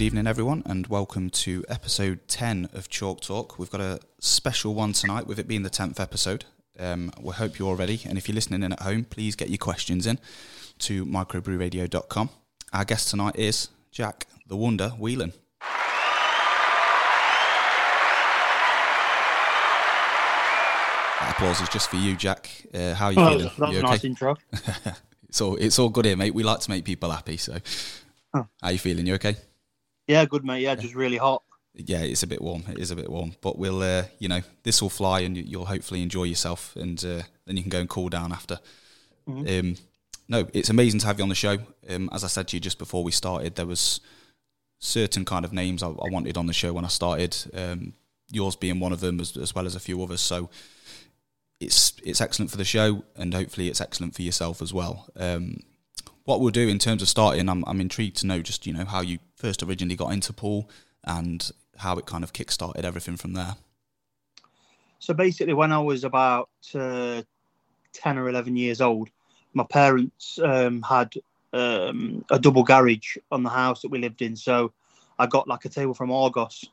good evening, everyone, and welcome to episode 10 of Chalk Talk. We've got a special one tonight, with it being the 10th episode. Um, we hope you're all ready, and if you're listening in at home, please get your questions in to microbrewradio.com. Our guest tonight is Jack the Wonder Whelan. That applause is just for you, Jack. Uh, how are you Oh, feeling? that was You a nice intro. it's all it's all good here, mate. We like to make people happy. So, Oh. how you feeling? You okay? Yeah, good mate. Yeah, just really hot. Yeah, it's a bit warm. It is a bit warm, but we'll, uh, you know, this will fly, and you- you'll hopefully enjoy yourself, and uh, then you can go and cool down after. Um, no, it's amazing to have you on the show. Um, as I said to you just before we started, there was certain kind of names I, I wanted on the show when I started. Um, yours being one of them, as, as well as a few others. So it's it's excellent for the show, and hopefully it's excellent for yourself as well. Um, what we'll do in terms of starting, I'm I'm intrigued to know just you know how you first originally got into pool and how it kind of kick-started everything from there. So basically, when I was about uh, ten or eleven years old, my parents um, had um, a double garage on the house that we lived in. So I got like a table from Argos,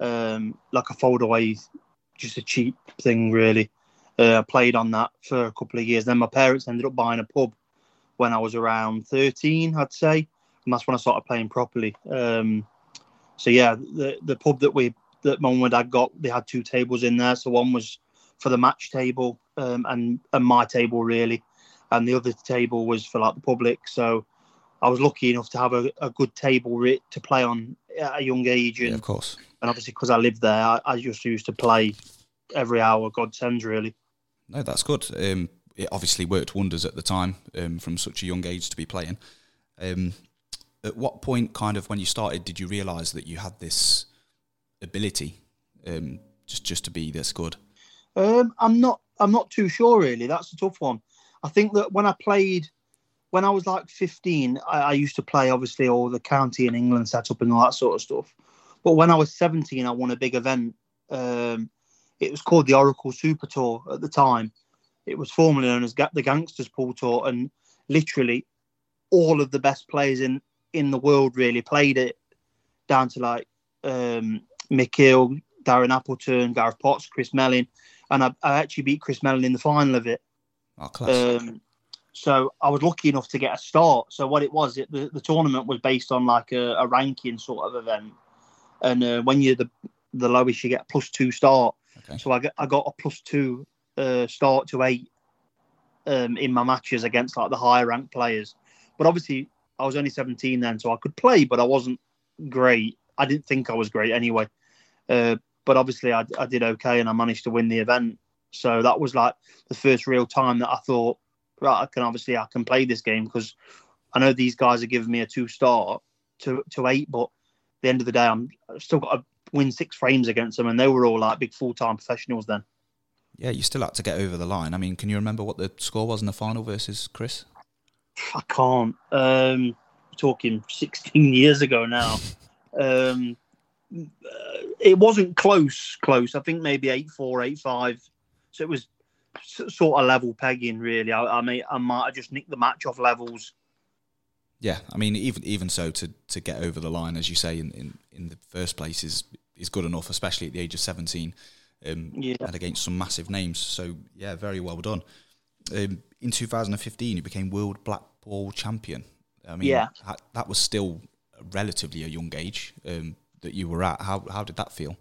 um, like a foldaway, just a cheap thing really. Uh, I played on that for a couple of years. Then my parents ended up buying a pub when I was around thirteen, I'd say, and that's when I started playing properly. Um, so yeah, the the pub that we that mum and dad got, they had two tables in there. So one was for the match table um, and and my table really, and the other table was for like the public. So I was lucky enough to have a, a good table re- to play on at a young age, and, Yeah, of course. and obviously because I lived there, I, I just used to play every hour God sends really. No, that's good. Um, it obviously worked wonders at the time um, from such a young age to be playing. Um, at what point, kind of when you started, did you realise that you had this ability um, just just to be this good? Um, I'm not. I'm not too sure really. That's a tough one. I think that when I played, when I was like 15, I, I used to play obviously all the county in England setup and all that sort of stuff. But when I was 17, I won a big event. Um, it was called the Oracle Super Tour at the time. It was formerly known as the Gangsters Pool Tour, and literally all of the best players in in the world really played it, down to like um, Mick Hill, Darren Appleton, Gareth Potts, Chris Melling, and I, I actually beat Chris Melling in the final of it. Oh, class. Um, so I was lucky enough to get a start. So what it was, it, the, the tournament was based on like a, a ranking sort of event, and uh, when you're the the lowest, you get a plus two start. Okay. So I got I got a plus two uh, start to eight um, in my matches against like the higher ranked players. But obviously, I was only 17 then, so I could play, but I wasn't great. I didn't think I was great anyway. Uh, but obviously, I, I did okay, and I managed to win the event. So that was like the first real time that I thought, right, I can obviously I can play this game because I know these guys are giving me a two star to to eight, but the end of the day, I'm I've still got to win six frames against them, and they were all like big full time professionals then. Yeah, you still had to get over the line. I mean, can you remember what the score was in the final versus Chris? I can't. Um, talking 16 years ago now. Um, uh, it wasn't close, close. I think maybe 8 4, 8 5. So it was s- sort of level pegging, really. I, I, may, I might have just nicked the match off levels. Yeah, I mean, even even so, to, to get over the line, as you say, in, in, in the first place is is good enough, especially at the age of seventeen, um, Yeah. and against some massive names. So yeah, very well done. Um, in 2015, you became world black ball champion. I mean, Yeah. that, that was still relatively a young age um, that you were at. How how did that feel?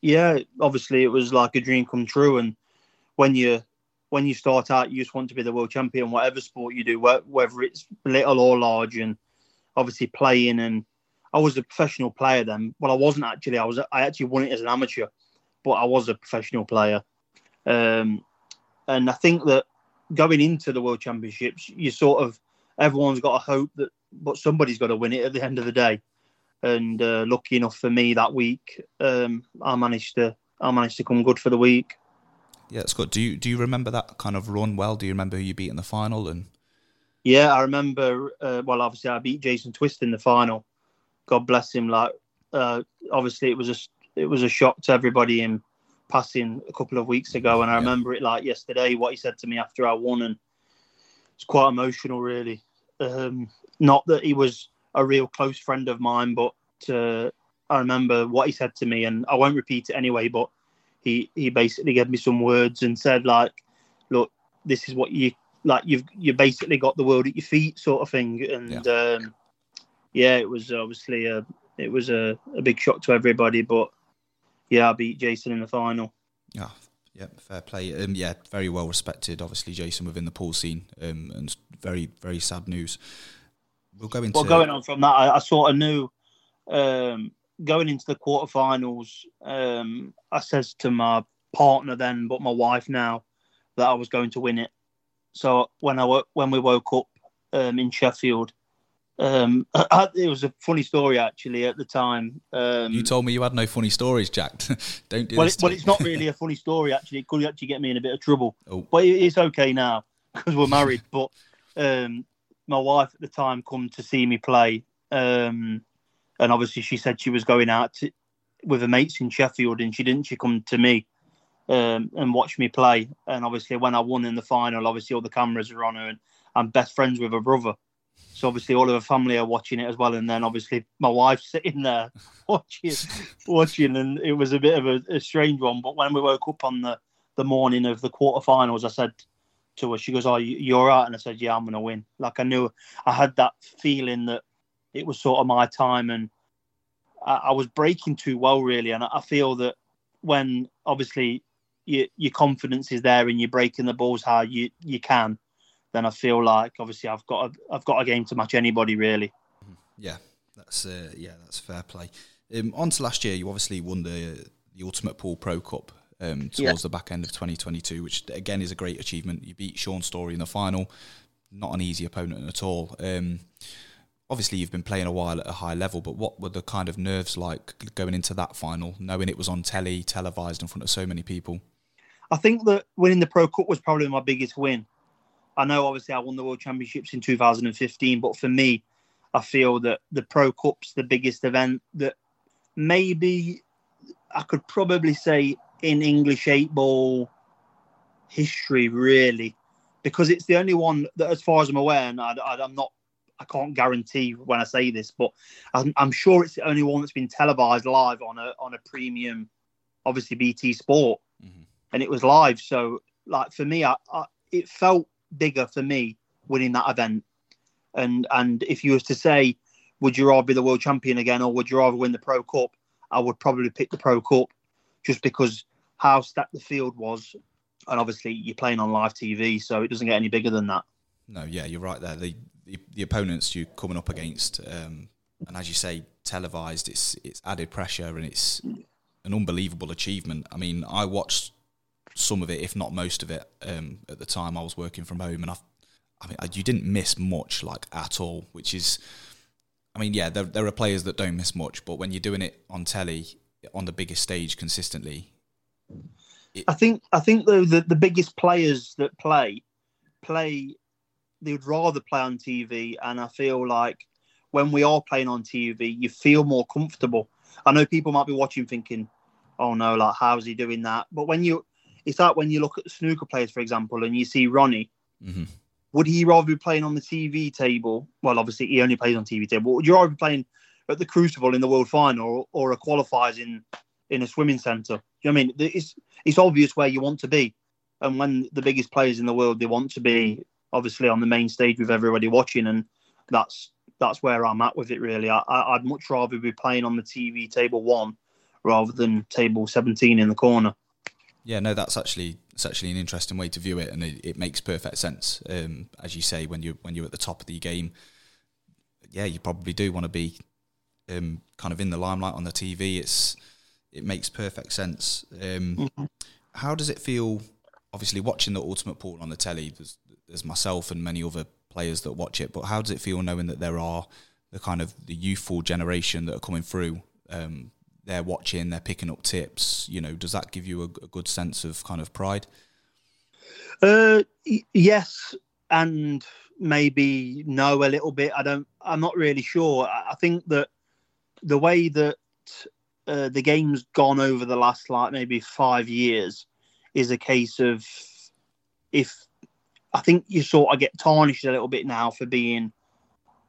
Yeah, obviously it was like a dream come true. And when you when you start out, you just want to be the world champion, whatever sport you do, whether it's little or large. And obviously playing, and I was a professional player then. Well, I wasn't actually. I was. I actually won it as an amateur, but I was a professional player. Um, and I think that going into the world championships, you sort of everyone's got a hope that, but somebody's got to win it at the end of the day. And uh, lucky enough for me that week, um, I managed to I managed to come good for the week. Yeah, Scott. Do you do you remember that kind of run well? Do you remember who you beat in the final? And Yeah, I remember. Uh, well, obviously, I beat Jason Twist in the final. God bless him. Like, uh, obviously, it was a it was a shock to everybody in passing a couple of weeks ago, and I Yeah. remember it like yesterday. What he said to me after I won, and it's quite emotional, really. Um, not that he was a real close friend of mine, but uh, I remember what he said to me, and I won't repeat it anyway. But he he basically gave me some words and said like, "Look, this is what you like. You've you basically got the world at your feet, sort of thing." And yeah, um, yeah it was obviously a it was a, a big shock to everybody, but yeah, I beat Jason in the final. Yeah, yeah, fair play. Um, yeah, very well respected. Obviously, Jason within the pool scene, um, and very very sad news. We'll go into. Well, going on from that, I, I sort of knew um, going into the quarterfinals. Um, I says to my partner then, but my wife now, that I was going to win it. So when I when we woke up um, in Sheffield, um, it was a funny story actually at the time. Um, you told me you had no funny stories, Jack. Don't do well, this. It, well, it's not really a funny story actually. It could actually get me in a bit of trouble. Oh. But it's okay now because we're married. but um, my wife at the time come to see me play, um, and obviously she said she was going out to, with her mates in Sheffield, and she didn't. She come to me um, and watch me play. And obviously when I won in the final, obviously all the cameras are on her, and I'm best friends with her brother. So obviously all of the family are watching it as well, and then obviously my wife's sitting there watching, watching, and it was a bit of a, a, strange one. But when we woke up on the the morning of the quarterfinals, I said to her, she goes, "Oh, you, are all right?" And I said, "Yeah, I'm gonna win." Like I knew, I had that feeling that it was sort of my time, and I, I was breaking too well, really. And I, I feel that when obviously your, your confidence is there and you're breaking the balls how you you can then I feel like obviously I've got a, I've got a game to match anybody really. Mm-hmm. Yeah, that's uh, yeah, that's fair play. Um, on to last year, you obviously won the the Ultimate Pool Pro Cup um, towards yeah. the back end of 2022, which again is a great achievement. You beat Shaun Storry in the final, not an easy opponent at all. Um, obviously, you've been playing a while at a high level, but what were the kind of nerves like going into that final, knowing it was on telly, televised in front of so many people? I think that winning the Pro Cup was probably my biggest win. I know obviously I won the World Championships in 2015, but for me, I feel that the Pro Cup's the biggest event that maybe I could probably say in English eight ball history, really, because it's the only one that, as far as I'm aware, and I, am not, I can't guarantee when I say this, but I'm, I'm, sure it's the only one that's been televised live on a on a premium, obviously BT Sport, mm-hmm. and it was live. So, like for me, I, I it felt bigger for me winning that event. And and if you was to say, would you rather be the world champion again or would you rather win the Pro Cup? I would probably pick the Pro Cup just because how stacked the field was. And obviously you're playing on live TV, so it doesn't get any bigger than that. No, yeah, you're right there. The the, the opponents you're coming up against, um, and as you say, televised, it's it's added pressure and it's an unbelievable achievement. I mean, I watched some of it, if not most of it, um, at the time I was working from home, and I, I mean, you didn't miss much like at all, which is, I mean, yeah, there there are players that don't miss much, but when you're doing it on telly on the biggest stage consistently, it, I think I think though the the biggest players that play play they would rather play on TV, and I feel like when we are playing on TV, you feel more comfortable. I know people might be watching thinking, "Oh no, like how's he doing that?" But when you it's like when you look at the snooker players, for example, and you see Ronnie. Mm-hmm. Would he rather be playing on the TV table? Well, obviously he only plays on TV table. Would you rather be playing at the Crucible in the World Final or, or a qualifiers in in a swimming centre? You know what I mean? It's it's obvious where you want to be, and when the biggest players in the world they want to be obviously on the main stage with everybody watching, and that's that's where I'm at with it. Really, I, I'd much rather be playing on the TV table one rather than table 17 in the corner. Yeah, no, that's actually it's actually an interesting way to view it, and it, it makes perfect sense. Um, as you say, when you when you're at the top of the game, yeah, you probably do want to be um, kind of in the limelight on the TV. It's it makes perfect sense. Um, mm-hmm. How does it feel? Obviously, watching the Ultimate Pool on the telly, there's, there's myself and many other players that watch it. But how does it feel knowing that there are the kind of the youthful generation that are coming through um, they're watching, they're picking up tips. You know, does that give you a, a good sense of kind of pride? Uh, yes, and maybe no a little bit. I don't. I'm not really sure. I think that the way that uh, the game's gone over the last like maybe five years is a case of if I think you sort of get tarnished a little bit now for being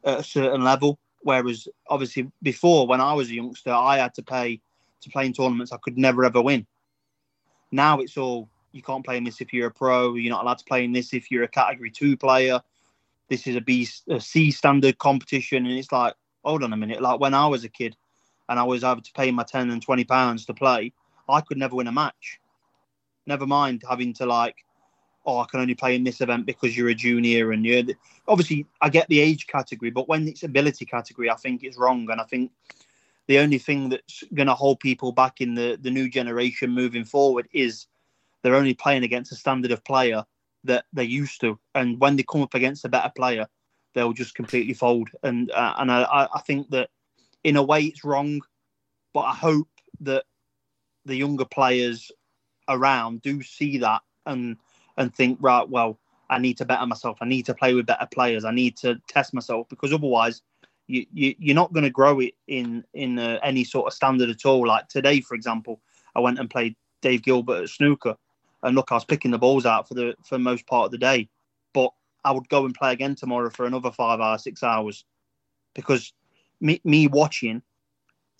at a certain level. Whereas obviously before, when I was a youngster, I had to pay to play in tournaments I could never ever win. Now it's all you can't play in this if you're a pro. You're not allowed to play in this if you're a category two player. This is a B, a C standard competition, and it's like, hold on a minute. Like when I was a kid, and I was having to pay my ten and twenty pounds to play, I could never win a match. Never mind having to like, oh, I can only play in this event because you're a junior, and you're obviously I get the age category, but when it's ability category, I think it's wrong, and I think the only thing that's going to hold people back in the the new generation moving forward is they're only playing against a standard of player that they're used to, and when they come up against a better player, they'll just completely fold. And uh, and I, I think that in a way it's wrong, but I hope that the younger players around do see that and and think right, well, I need to better myself. I need to play with better players. I need to test myself because otherwise. You, you, you're not going to grow it in in uh, any sort of standard at all. Like today, for example, I went and played Dave Gilbert at snooker, and look, I was picking the balls out for the for most part of the day, but I would go and play again tomorrow for another five hours, six hours, because me, me watching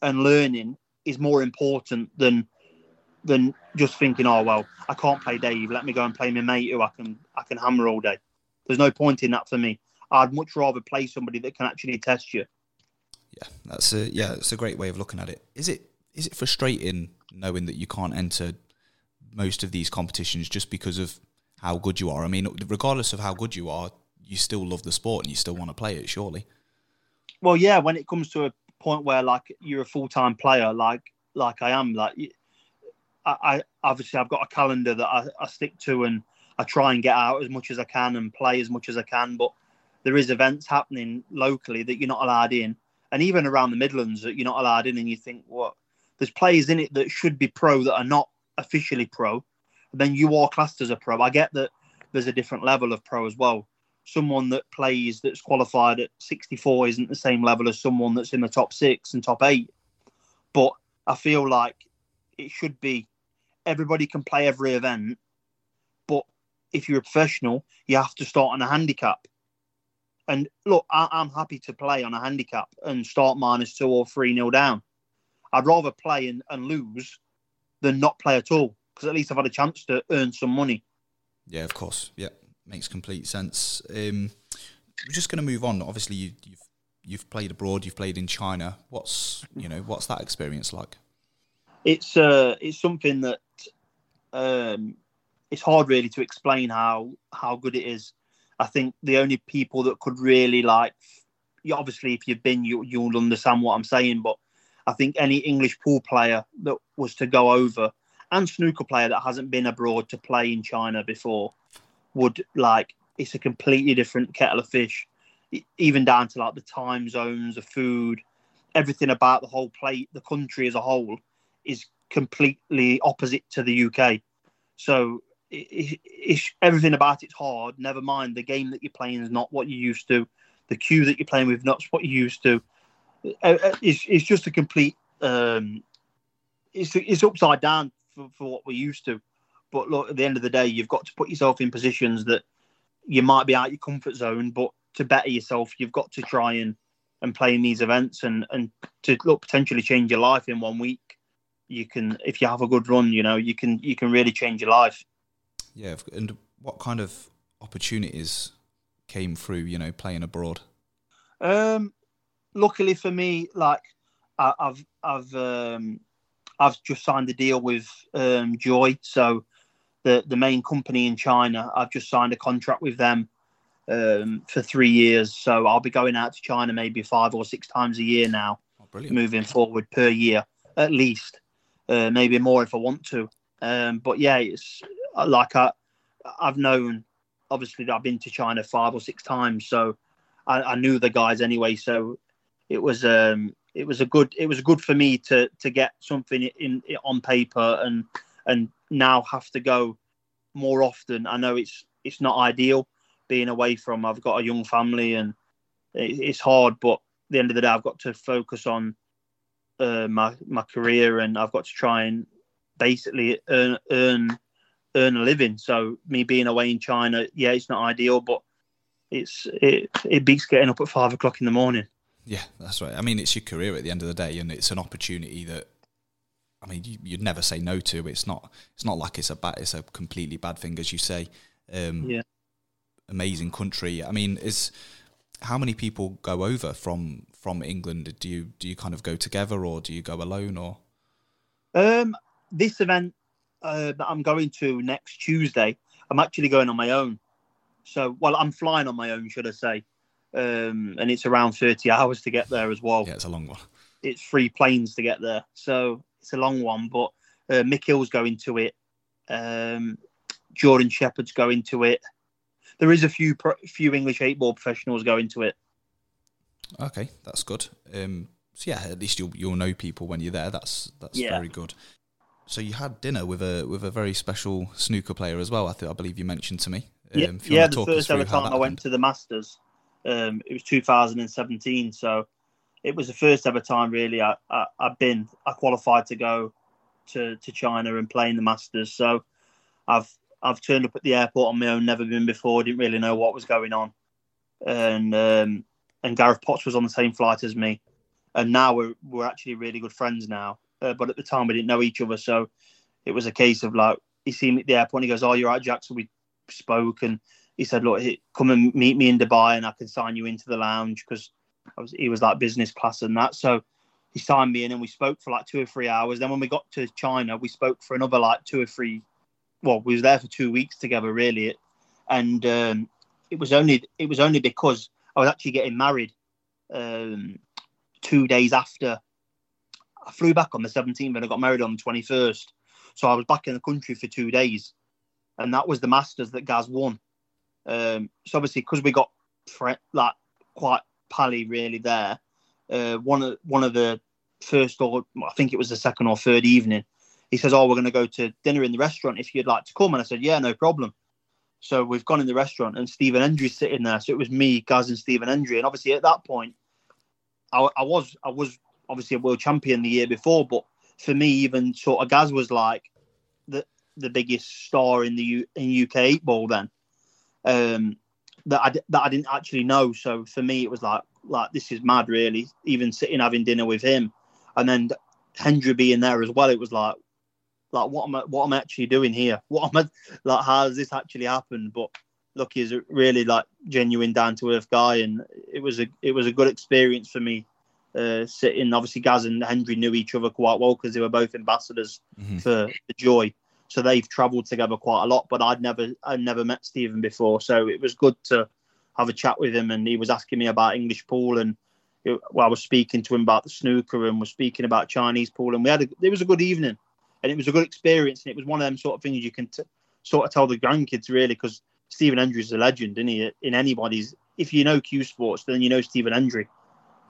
and learning is more important than than just thinking, oh well, I can't play Dave. Let me go and play my mate who I can I can hammer all day. There's no point in that for me. I'd much rather play somebody that can actually test you. Yeah, that's a yeah, it's a great way of looking at it. Is it is it frustrating knowing that you can't enter most of these competitions just because of how good you are. I mean, regardless of how good you are, you still love the sport and you still want to play it, surely. Well, yeah. When it comes to a point where like you're a full time player, like like I am, like I, obviously I've got a calendar that I, I stick to and I try and get out as much as I can and play as much as I can. But there is events happening locally that you're not allowed in, and even around the Midlands that you're not allowed in. And you think, what? There's players in it that should be pro that are not officially pro, And then you are classed as a pro. I get that there's a different level of pro as well. Someone that plays that's qualified at 64 isn't the same level as someone that's in the top six and top eight. But I feel like it should be everybody can play every event, but if you're a professional, you have to start on a handicap. And look, I, am happy to play on a handicap and start minus two or three nil down. I'd rather play and, and lose than not play at all because at least I've had a chance to earn some money. Yeah, of course. Yeah, makes complete sense. Um, we're just going to move on. Obviously, you, you've you've played abroad. You've played in China. What's you know what's that experience like? It's uh, it's something that um, it's hard really to explain how how good it is. I think the only people that could really like, obviously, if you've been, you you'll understand what I'm saying. But I think any English pool player that was to go over and snooker player that hasn't been abroad to play in China before would like it's a completely different kettle of fish, even down to like the time zones, the food, everything about the whole plate, the country as a whole is completely opposite to the UK. So it, it, everything about it's hard. Never mind the game that you're playing is not what you used to. The cue that you're playing with not what you used to. Uh, uh, it's, it's just a complete um, it's it's upside down for, for what we're used to. But look, at the end of the day, you've got to put yourself in positions that you might be out of your comfort zone, but to better yourself, you've got to try and and play in these events and and to look potentially change your life in one week. You can, if you have a good run, you know, you can you can really change your life. Yeah, and what kind of opportunities came through, you know, playing abroad? Um, luckily for me, like I, have I've um, I've just signed a deal with um, Joy, so the the main company in China. I've just signed a contract with them um, for three years, so I'll be going out to China maybe five or six times a year now, oh, moving forward per year at least, uh, maybe more if I want to. Um, but yeah, it's like I I've known obviously that I've been to China five or six times, so I, I knew the guys anyway. So it was um, it was a good it was good for me to to get something in, in on paper and and now have to go more often. I know it's it's not ideal being away from. I've got a young family and it, it's hard, but at the end of the day, I've got to focus on uh, my my career and I've got to try and basically earn earn earn a living. So me being away in China, yeah, it's not ideal, but it's it it beats getting up at five o'clock in the morning. Yeah, that's right. I mean, it's your career at the end of the day, and it's an opportunity that I mean, you, would never say no to. It's not. It's not like it's a bad. It's a completely bad thing, as you say. Um, yeah. Amazing country. I mean, is how many people go over from from England? Do you do you kind of go together, or do you go alone, or? Um, this event uh, that I'm going to next Tuesday, I'm actually going on my own. So, well, I'm flying on my own, should I say? Um, and it's around 30 hours to get there as well. Yeah, it's a long one. It's three planes to get there, so it's a long one. But uh, Mick Hill's going to it. Um, Jordan Shepherd's going to it. There is a few pro- few English eight ball professionals going to it. Okay, that's good. Um, so yeah, at least you'll you'll know people when you're there. That's that's yeah. very good. So you had dinner with a with a very special snooker player as well. I think I believe you mentioned to me. Um, yeah, yeah the first ever time I went to the Masters, um, it was 2017. So it was the first ever time really I, I have been I qualified to go to to China and play in the Masters. So I've I've turned up at the airport on my own, never been before, didn't really know what was going on, and um, and Gareth Potts was on the same flight as me, and now we're we're actually really good friends now. Uh, but at the time we didn't know each other, so it was a case of like he seen me at the airport and he goes, "Oh, you're right, Jackson." We spoke and he said, "Look, come and meet me in Dubai, and I can sign you into the lounge because was he was like business class and that." So he signed me in, and we spoke for like two or three hours. Then when we got to China, we spoke for another like two or three. Well, we was there for two weeks together, really, and um, it was only it was only because I was actually getting married um, two days after. I flew back on the 17th and I got married on the 21st. So I was back in the country for two days, and that was the Masters that Gaz won. Um, so obviously, because we got like quite pally really there, uh, one of one of the first or I think it was the second or third evening, he says, "Oh, we're going to go to dinner in the restaurant if you'd like to come." And I said, "Yeah, no problem." So we've gone in the restaurant, and Stephen Hendry's sitting there. So it was me, Gaz, and Stephen Hendry. And obviously, at that point, I, I was I was obviously a world champion the year before, but for me, even sort of Gaz was like the the biggest star in the U, in UK eight ball then. Um, that I that I didn't actually know. So for me, it was like like this is mad, really. Even sitting having dinner with him, and then Hendry being there as well, it was like like what am I what am I actually doing here? What am I like? How has this actually happened? But look, he's a really like genuine down to earth guy, and it was a it was a good experience for me uh, sitting. Obviously, Gaz and Hendry knew each other quite well because they were both ambassadors mm-hmm. for the Joy, so they've travelled together quite a lot. But I'd never, I'd never met Stephen before, so it was good to have a chat with him. And he was asking me about English pool, and it, well, I was speaking to him about the snooker, and was speaking about Chinese pool, and we had a, it was a good evening, and it was a good experience, and it was one of them sort of things you can t- sort of tell the grandkids really because. Stephen Hendry is a legend, isn't he? In anybody's, if you know cue sports, then you know Stephen Hendry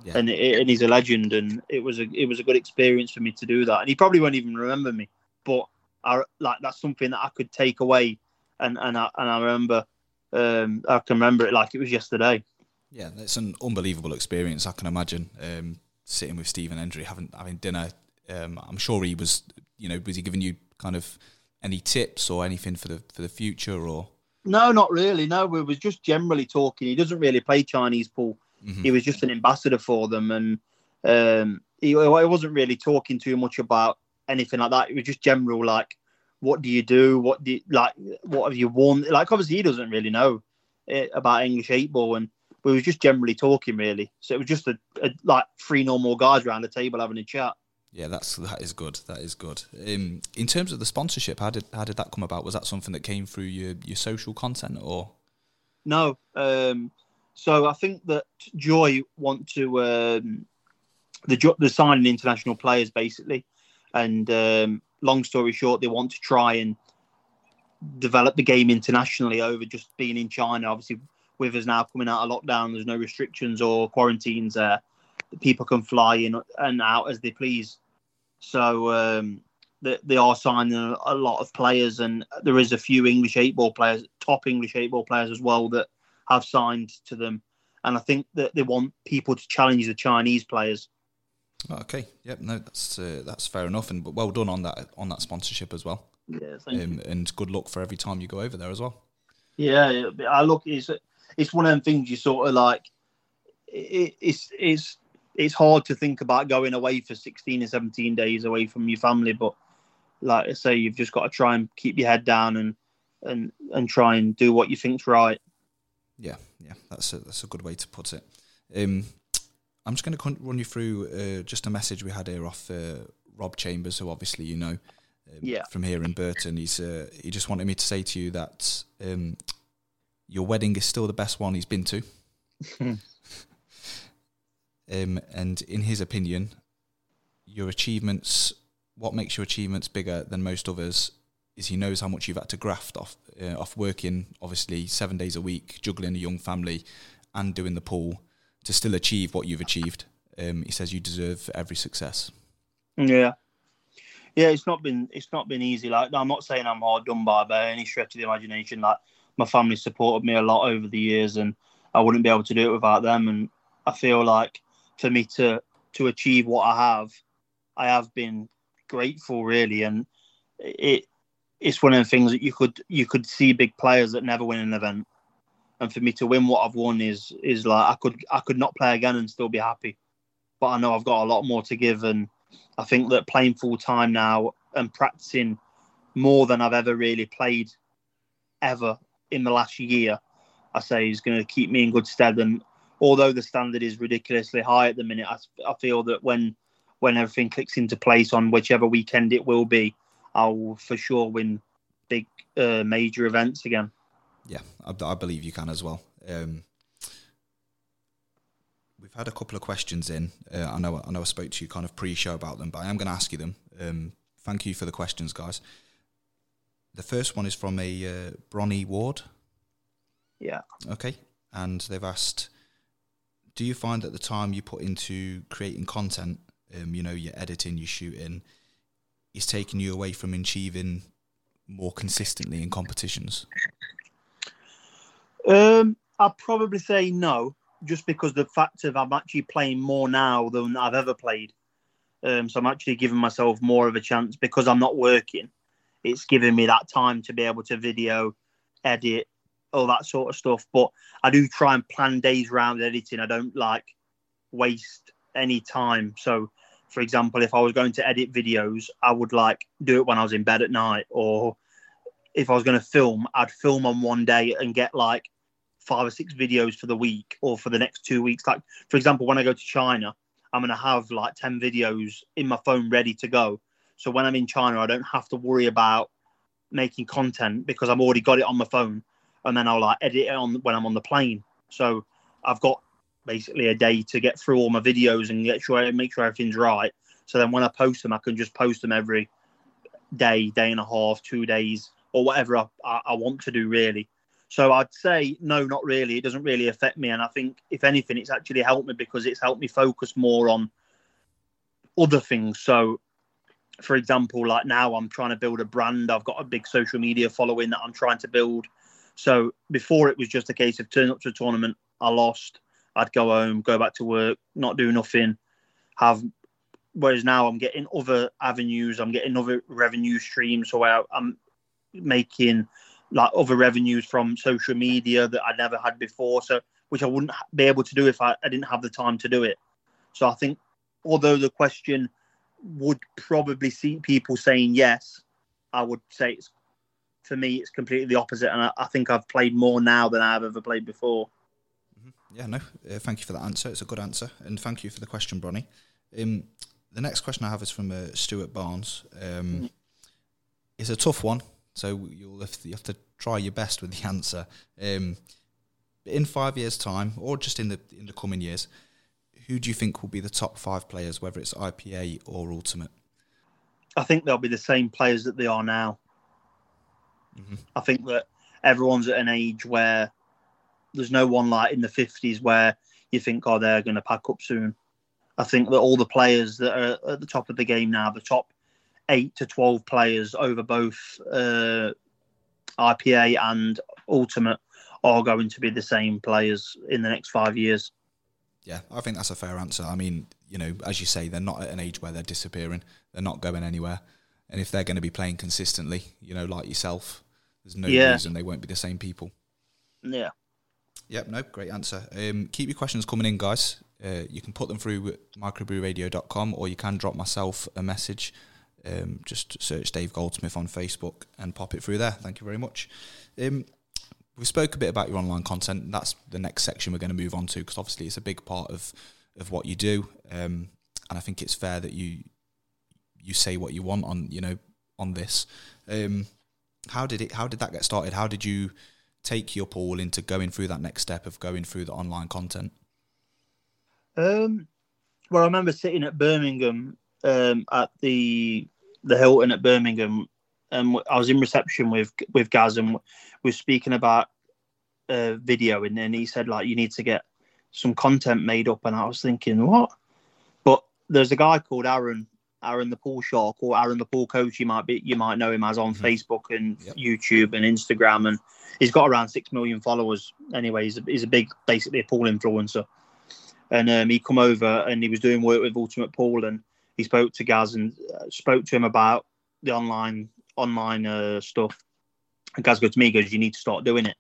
yeah. and it, and he's a legend. And it was a it was a good experience for me to do that. And he probably won't even remember me, but I like that's something that I could take away. And and I and I remember um, I can remember it like it was yesterday. Yeah, it's an unbelievable experience. I can imagine um, sitting with Stephen Hendry, having having dinner. Um, I'm sure he was, you know, was he giving you kind of any tips or anything for the for the future or? No, not really. No, we was just generally talking. He doesn't really play Chinese pool Mm-hmm. He was just an ambassador for them, and um, he, he wasn't really talking too much about anything like that. It was just general, like, what do you do? What do you, like? What have you won? Like, obviously, he doesn't really know eh, about English eight ball, and we was just generally talking, really. So it was just a, a like three normal guys around the table having a chat. Yeah, that's that is good. That is good. Um, in terms of the sponsorship, how did how did that come about? Was that something that came through your your social content or? No, um, so I think that Joy want to um, the the signing international players basically, and um, long story short, they want to try and develop the game internationally over just being in China. Obviously, with us now coming out of lockdown, there's no restrictions or quarantines there. People can fly in and out as they please. So um, they, they are signing a lot of players, and there is a few English eight ball players, top English eight ball players as well that have signed to them, and I think that they want people to challenge the Chinese players. Okay, yep, no, that's uh, that's fair enough, and well done on that on that sponsorship as well. Yeah, thank um, you. And good luck for every time you go over there as well. Yeah, I look, it's it's one of them things you sort of like. It, it's it's it's hard to think about going away for 16 or 17 days away from your family, but like I say, you've just got to try and keep your head down and and and try and do what you think's right. Yeah, yeah, that's a that's a good way to put it. Um, I'm just going to run you through uh, just a message we had here off uh, Rob Chambers, who obviously you know, um, yeah. from here in Burton. He's uh, he just wanted me to say to you that um, your wedding is still the best one he's been to. um, and in his opinion, your achievements, what makes your achievements bigger than most others, is he knows how much you've had to graft off uh, off working, obviously seven days a week, juggling a young family, and doing the pool to still achieve what you've achieved. Um, he says you deserve every success. Yeah, yeah. It's not been it's not been easy. Like I'm not saying I'm hard done by by any stretch of the imagination. Like my family supported me a lot over the years, and I wouldn't be able to do it without them. And I feel like for me to to achieve what I have, I have been grateful really, and it it's one of the things that you could you could see big players that never win an event, and for me to win what I've won is is like I could I could not play again and still be happy, but I know I've got a lot more to give, and I think that playing full time now and practicing more than I've ever really played ever in the last year, I say is going to keep me in good stead. And although the standard is ridiculously high at the minute, I, I feel that when when everything clicks into place on whichever weekend it will be, I'll for sure win big uh, major events again. Yeah, I, I, believe you can as well. Um, we've had a couple of questions in. Uh, I know I know I spoke to you kind of pre-show about them, but I am going to ask you them. Um, thank you for the questions, guys. The first one is from a uh, Bronny Ward. Yeah. Okay. And they've asked, do you find that the time you put into creating content, um, you know, your editing, your shooting, is taking you away from achieving more consistently in competitions? Um, I'd probably say no, just because the fact of I'm actually playing more now than I've ever played. Um, so I'm actually giving myself more of a chance because I'm not working it's giving me that time to be able to video, edit, all that sort of stuff. But I do try and plan days around editing. I don't like waste any time. So, for example, if I was going to edit videos, I would like do it when I was in bed at night, or if I was going to film, I'd film on one day and get like five or six videos for the week or for the next two weeks. Like, for example, when I go to China, I'm going to have like 10 videos in my phone ready to go so when I'm in China, I don't have to worry about making content because I've already got it on my phone, and then I'll like edit it on when I'm on the plane. So I've got basically a day to get through all my videos and get sure make sure everything's right. So then when I post them, I can just post them every day, day and a half, two days, or whatever I, I, I want to do really. So I'd say no, not really. It doesn't really affect me, and I think if anything, it's actually helped me because it's helped me focus more on other things. So for example, like now I'm trying to build a brand. I've got a big social media following that I'm trying to build. So before it was just a case of turn up to a tournament, I lost, I'd go home, go back to work, not do nothing, have. Whereas now I'm getting other avenues, I'm getting other revenue streams. So I'm making like other revenues from social media that I never had before. So which I wouldn't be able to do if I, I didn't have the time to do it. So I think although the question would probably see people saying yes. I would say it's for me, it's completely the opposite, and I, I think I've played more now than I've ever played before. Mm-hmm. Yeah, no, uh, thank you for that answer. It's a good answer, and thank you for the question, Bronny. Um, the next question I have is from uh, Stuart Barnes. Um, mm-hmm. It's a tough one, so you'll have to, you have to try your best with the answer. Um, in five years' time, or just in the in the coming years, who do you think will be the top five players, whether it's IPA or Ultimate? I think they'll be the same players that they are now. Mm-hmm. I think that everyone's at an age where there's no one like in the 50s where you think, oh, they're going to pack up soon. I think that all the players that are at the top of the game now, the top eight to 12 players over both uh, IPA and Ultimate, are going to be the same players in the next five years. Yeah, I think that's a fair answer. I mean, you know, as you say, they're not at an age where they're disappearing. They're not going anywhere. And if they're going to be playing consistently, you know, like yourself, there's no yeah. reason they won't be the same people. Yeah. Yep, no, great answer. Um, keep your questions coming in, guys. Uh, you can put them through microbrewradio.com or you can drop myself a message. Um, just search Dave Goldsmith on Facebook and pop it through there. Thank you very much. Um, we spoke a bit about your online content. That's the next section we're going to move on to because obviously it's a big part of of what you do, um, and I think it's fair that you you say what you want on you know on this. Um, how did it? How did that get started? How did you take your pool into going through that next step of going through the online content? Um, well, I remember sitting at Birmingham um, at the the Hilton at Birmingham, and I was in reception with with Gaz, and we speaking about uh, video, and then he said like you need to get some content made up, and I was thinking what? But there's a guy called Aaron Aaron the Pool Shark or Aaron the Pool Coach. You might be you might know him as on mm-hmm. Facebook and yep. YouTube and Instagram, and he's got around six million followers. Anyway, he's a, he's a big basically a pool influencer. And um, he come over and he was doing work with Ultimate Pool, and he spoke to Gaz and uh, spoke to him about the online online uh, stuff. And Gaz goes to me, goes, "You need to start doing it."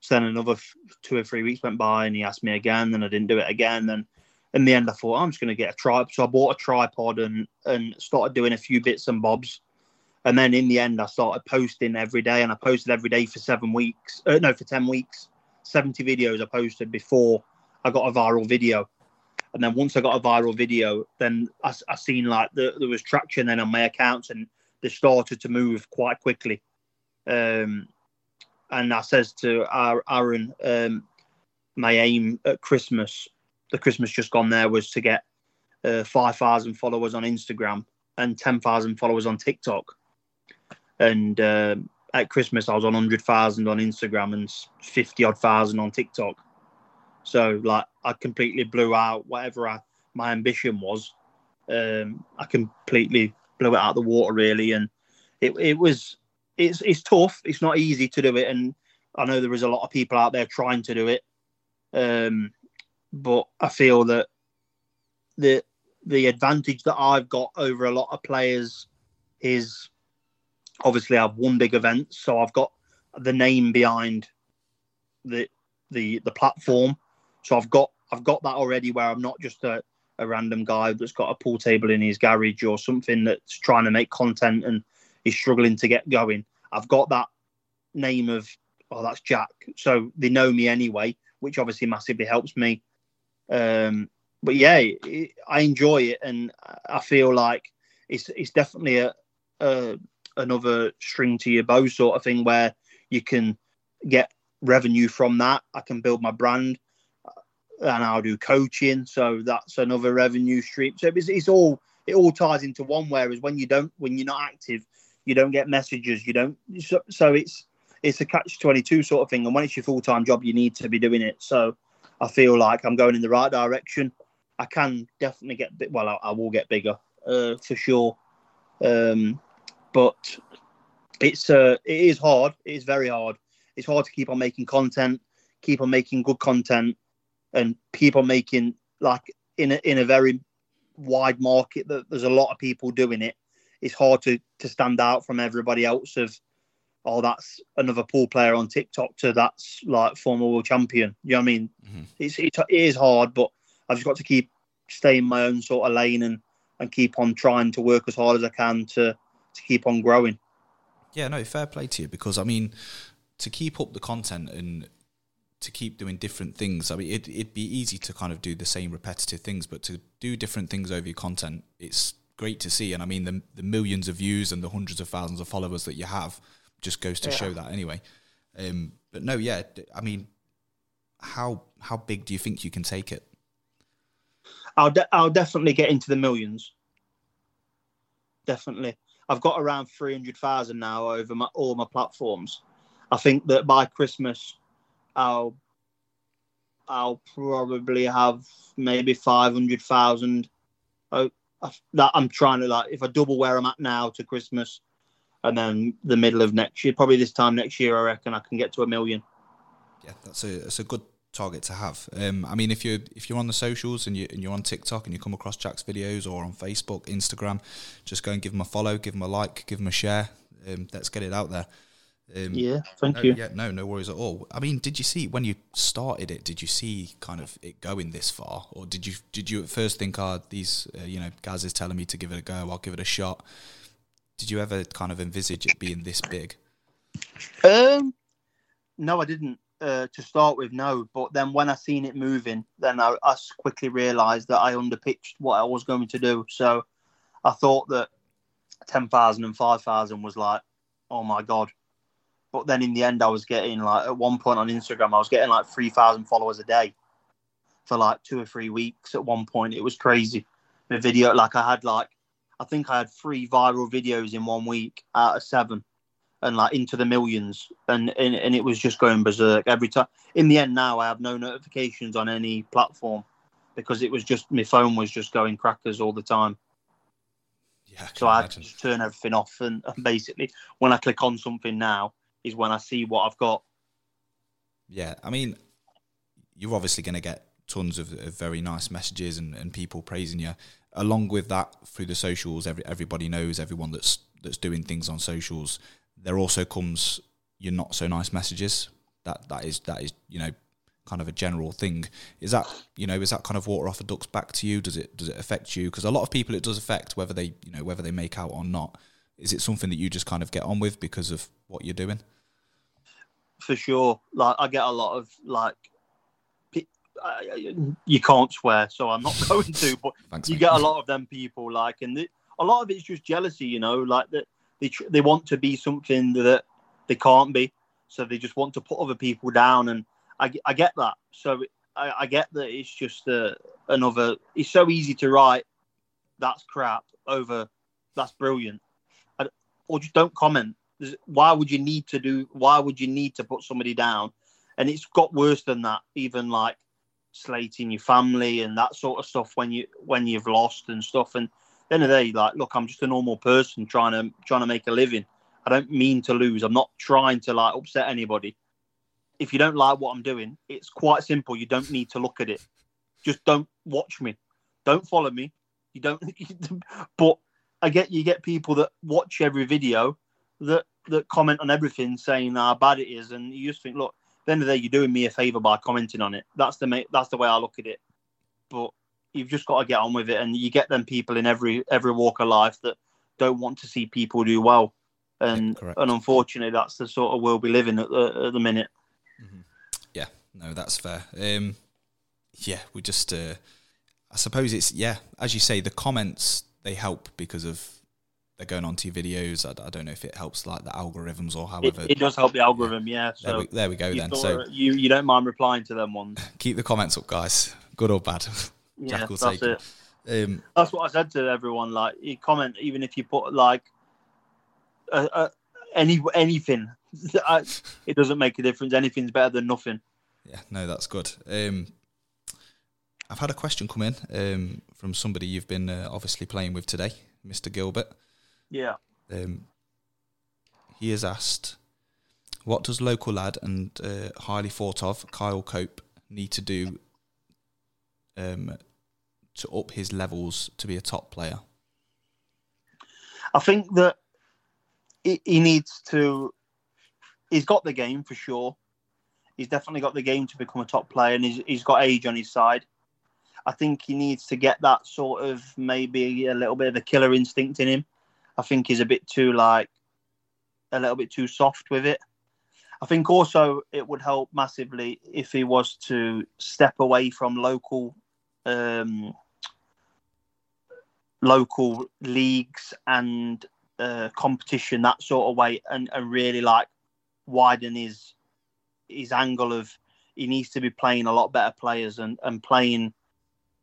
So then another f- two or three weeks went by, and he asked me again, and I didn't do it again. And in the end, I thought I'm just going to get a tripod. So I bought a tripod and and started doing a few bits and bobs. And then in the end, I started posting every day, and I posted every day for seven weeks. Uh, no, for ten weeks. Seventy videos I posted before I got a viral video. And then once I got a viral video, then I, I seen like the, there was traction then on my accounts, and they started to move quite quickly. Um, and I says to Aaron, um, my aim at Christmas the Christmas just gone there was to get uh, 5,000 followers on Instagram and 10,000 followers on TikTok. And uh, at Christmas, I was on 100,000 on Instagram and 50 odd thousand on TikTok. So, like, I completely blew out whatever I, my ambition was. Um, I completely blew it out of the water, really. And it, it was, it's, it's tough. It's not easy to do it. And I know there is a lot of people out there trying to do it. Um, but I feel that the the advantage that I've got over a lot of players is obviously I've won big events, so I've got the name behind the the the platform. So I've got I've got that already where I'm not just a, a random guy that's got a pool table in his garage or something that's trying to make content and is struggling to get going. I've got that name of oh that's Jack. So they know me anyway, which obviously massively helps me. Um, but yeah, it, I enjoy it, and I feel like it's it's definitely a, a another string to your bow sort of thing where you can get revenue from that. I can build my brand, and I'll do coaching, so that's another revenue stream. So it's, it's all it all ties into one. Whereas when you don't, when you're not active, you don't get messages. You don't. So, so it's it's a catch twenty two sort of thing. And when it's your full time job, you need to be doing it. So I feel like I'm going in the right direction. I can definitely get bit. Well, I, I will get bigger uh, for sure. Um, but it's uh, it is hard. It is very hard. It's hard to keep on making content, keep on making good content, and keep on making like in a in a very wide market that there's a lot of people doing it. It's hard to to stand out from everybody else of oh, that's another pool player on TikTok to that's like former world champion. You know what I mean? Mm-hmm. It's, it's, it is hard, but I've just got to keep staying my own sort of lane and, and keep on trying to work as hard as I can to, to keep on growing. Yeah, no, fair play to you because I mean, to keep up the content and to keep doing different things. I mean, it, it'd be easy to kind of do the same repetitive things, but to do different things over your content, it's great to see. And I mean, the, the millions of views and the hundreds of thousands of followers that you have just goes to yeah. show that anyway. Um, but no, yeah, I mean, how how big do you think you can take it? I'll de- I'll definitely get into the millions. Definitely, I've got around three hundred thousand now over my, all my platforms. I think that by Christmas, I'll I'll probably have maybe five hundred thousand. Oh, that I'm trying to like if I double where I'm at now to Christmas, and then the middle of next year, probably this time next year, I reckon I can get to a million. Yeah, that's a that's a good target to have. Um, I mean, if you if you're on the socials and you and you're on TikTok and you come across Jack's videos or on Facebook, Instagram, just go and give him a follow, give him a like, give him a share. Um, let's get it out there. Um, yeah, thank no, you. Yeah, no, no worries at all. I mean, did you see when you started it? Did you see kind of it going this far, or did you did you at first think, "Ah, oh, these, uh, you know, Gaz is telling me to give it a go. I'll give it a shot." Did you ever kind of envisage it being this big? Um, no, I didn't. Uh, to start with, no. But then when I seen it moving, then I, I quickly realised that I underpitched what I was going to do. So I thought that 10,000 and 5,000 was like, oh my God. But then in the end, I was getting like, at one point on Instagram, I was getting like 3,000 followers a day for like two or three weeks at one point. It was crazy. The video, like I had like, I think I had three viral videos in one week out of seven and like into the millions. And, and and it was just going berserk every time in the end now i have no notifications on any platform because it was just my phone was just going crackers all the time. Yeah I so i had to just turn everything off and, and, basically when i click on something now is when i see what i've got. Yeah i mean you're obviously going to get tons of, of very nice messages and, and people praising you along with that through the socials every everybody knows everyone that's that's doing things on socials there also comes your not so nice messages. That that is that is you know kind of a general thing. Is that you know is that kind of water off a duck's back to you? Does it does it affect you? Because a lot of people it does affect whether they you know whether they make out or not. Is it something that you just kind of get on with because of what you're doing? For sure, like I get a lot of like you can't swear, so I'm not going to. But Thanks, you mate. get a lot of them people like, and the, a lot of it's just jealousy, you know, like that they tr- they want to be something that they can't be, so they just want to put other people down, and I, I get that. So I, I get that it's just uh, another. It's so easy to write that's crap over that's brilliant, I, or just don't comment. Why would you need to do? Why would you need to put somebody down? And it's got worse than that. Even like slating your family and that sort of stuff when you when you've lost and stuff. And the end of the day, like, look, I'm just a normal person trying to trying to make a living. I don't mean to lose. I'm not trying to like upset anybody. If you don't like what I'm doing, it's quite simple. You don't need to look at it. Just don't watch me. Don't follow me. You don't. but I get you get people that watch every video that that comment on everything, saying how bad it is, and you just think, look, the end of the day, you're doing me a favor by commenting on it. That's the that's the way I look at it. But you've just got to get on with it, and you get them people in every every walk of life that don't want to see people do well, and yeah, and unfortunately, that's the sort of world we live in at the, at the minute. Mm-hmm. Yeah, no, that's fair. Um, yeah, we just, uh, I suppose it's yeah, as you say, the comments they help because of they're going on to your videos. I, I, don't know if it helps like the algorithms or however. It, it does help the algorithm, yeah. yeah. So there we, there we go then. So you you don't mind replying to them ones. Keep the comments up, guys. Good or bad. yeah, that's it. Um, that's what I said to everyone. Like, you comment even if you put like uh, uh, any anything, it doesn't make a difference. Anything's better than nothing. Yeah, no, that's good. Um, I've had a question come in um, from somebody you've been uh, obviously playing with today, Mr. Gilbert. Yeah. Um, he has asked, "What does local lad and uh, highly thought of Kyle Cope need to do um, to up his levels to be a top player? I think that he needs to. He's got the game for sure. He's definitely got the game to become a top player, and he's, he's got age on his side. I think he needs to get that sort of maybe a little bit of a killer instinct in him. I think he's a bit too like a little bit too soft with it. I think also it would help massively if he was to step away from local um, local leagues and uh, competition that sort of way, and, and really like widen his his angle of he needs to be playing a lot better players and, and playing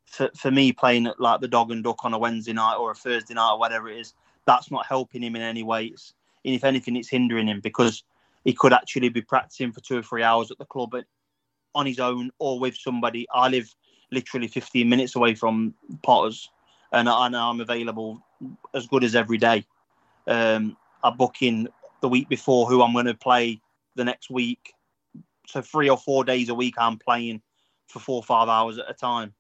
for, for me playing like the dog and duck on a Wednesday night or a Thursday night or whatever it is that's not helping him in any way it's, and if anything it's hindering him because he could actually be practicing for two or three hours at the club on his own or with somebody I live literally 15 minutes away from Potters, and, I, am available as good as every day. Um, I book in the week before who I'm going to play the next week. So three or four days a week, I'm playing for four or five hours at a time.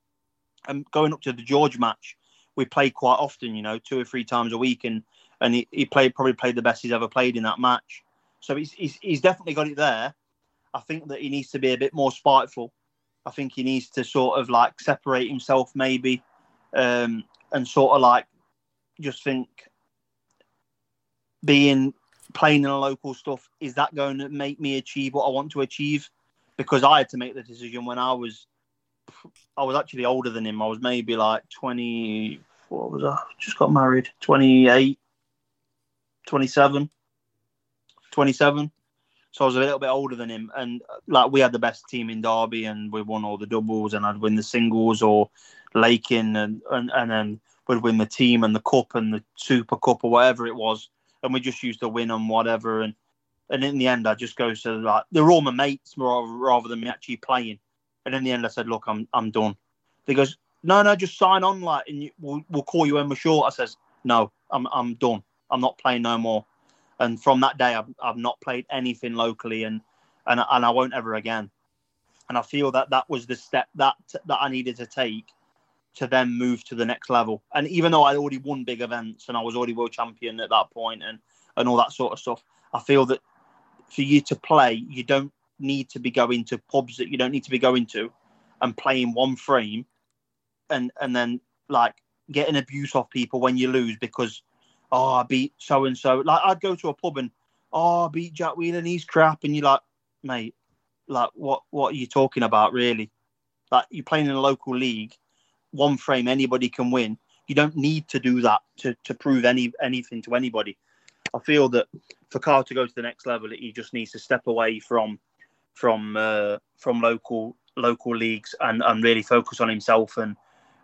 And going up to the George match, we play quite often, you know, two or three times a week, and and he, he played probably played the best he's ever played in that match. So he's, he's he's definitely got it there. I think that he needs to be a bit more spiteful. I think he needs to sort of like separate himself maybe, um, and sort of like just think being playing in a local stuff is that going to make me achieve what I want to achieve? Because I had to make the decision when I was I was actually older than him. I was maybe like 20 what was I? Just got married. 28 27 27 so I was a little bit older than him, and uh, like we had the best team in Derby, and we won all the doubles, and I'd win the singles or Lakin, and and and then we'd win the team and the cup and the Super Cup or whatever it was, and we just used to win on whatever, and and in the end, I just go to like they're all my mates rather, rather than me actually playing, and in the end, I said, look, I'm I'm done. He goes, no, no, just sign on, like, and you, we'll, we'll call you when we're short. I says, no, I'm I'm done. I'm not playing no more and from that day, I've, I've not played anything locally, and and and I won't ever again. And I feel that that was the step that that I needed to take to then move to the next level. And even though I'd already won big events and I was already world champion at that point and and all that sort of stuff, I feel that for you to play, you don't need to be going to pubs that you don't need to be going to and playing one frame and and then like getting abuse off people when you lose because oh, I beat so and so. Like I'd go to a pub and oh, I beat Jack Whelan, he's crap, and you're like, mate, like what what are you talking about, really? Like you're playing in a local league, one frame, anybody can win. You don't need to do that to to prove any anything to anybody. I feel that for Carl to go to the next level, he just needs to step away from from uh, from local local leagues and, and really focus on himself and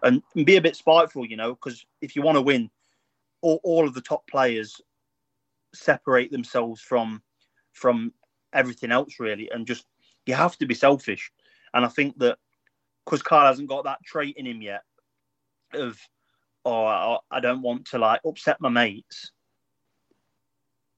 and be a bit spiteful, you know, because if you want to win, all, all of the top players separate themselves from from everything else really and just you have to be selfish. And i think that because carl hasn't got that trait in him yet of oh i don't want to like upset my mates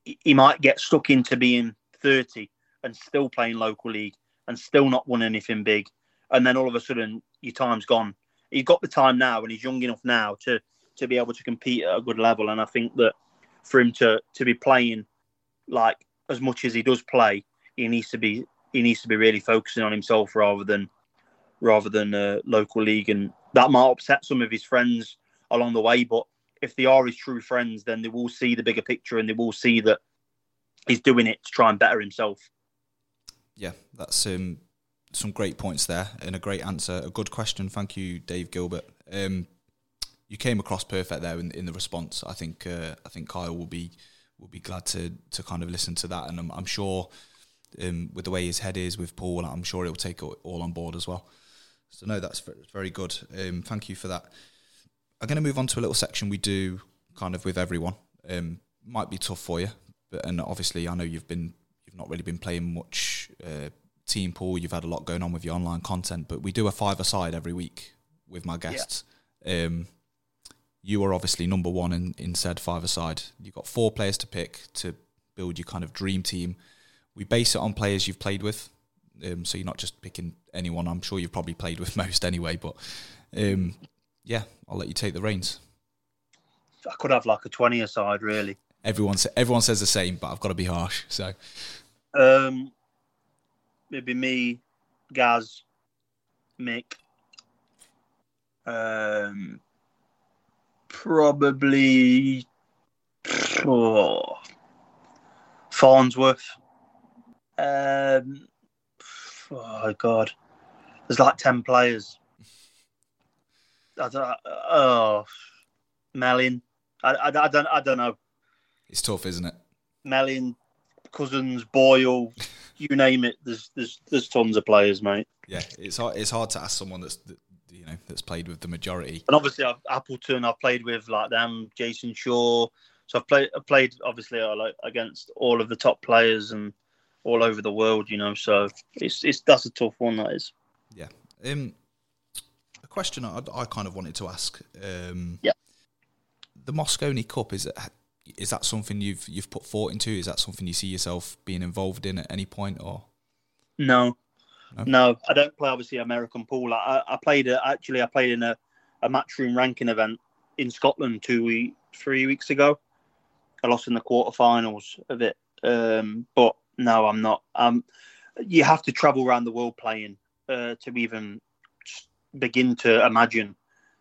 he might get stuck into being 30 and still playing local league and still not won anything big. And then all of a sudden your time's gone he's got the time now and he's young enough now to to be able to compete at a good level. And I think that for him to to be playing like as much as he does play, he needs to be he needs to be really focusing on himself rather than rather than a local league. And that might upset some of his friends along the way, but if they are his true friends, then they will see the bigger picture and they will see that he's doing it to try and better himself. Yeah, that's um, some great points there and a great answer. A good question. Thank you, Dave Gilbert. Um, you came across perfect there in, in the response. I think uh, I think Kyle will be will be glad to to kind of listen to that, and I'm, I'm sure um, with the way his head is with Paul, I'm sure he'll take it all on board as well. So no, that's very good. Um, thank you for that. I'm going to move on to a little section we do kind of with everyone. Um, might be tough for you, but and obviously I know you've been you've not really been playing much uh, team pool. You've had a lot going on with your online content, but we do a five aside every week with my guests. Yeah. Um, you are obviously number one in, in said five aside. You've got four players to pick to build your kind of dream team. We base it on players you've played with. Um, so you're not just picking anyone. I'm sure you've probably played with most anyway. But um, yeah, I'll let you take the reins. I could have like a 20 aside, really. Everyone, everyone says the same, but I've got to be harsh. So um, maybe me, Gaz, Mick, um, probably oh, Farnsworth. Um, oh God, there's like ten players. I don't. Oh, Melling. I, I, I don't. I don't know. It's tough, isn't it? Melling, Cousins, Boyle, you name it. There's there's there's tons of players, mate. Yeah, it's hard. It's hard to ask someone that's you know that's played with the majority. And obviously, I've, Appleton, I've played with like them, Jason Shaw. So I've played, I've played obviously uh, like against all of the top players and all over the world. You know, so it's it's that's a tough one. That is. Yeah. Um, a question I, I kind of wanted to ask. Um, yeah. The Mosconi Cup is it is that something you've you've put thought into? Is that something you see yourself being involved in at any point, or? No, no? no, I don't play obviously American pool. I, I played a, actually I played in a, a matchroom ranking event in Scotland two week, three weeks ago. I lost in the quarterfinals of it, Um, but no, I'm not. Um, you have to travel around the world playing uh, to even begin to imagine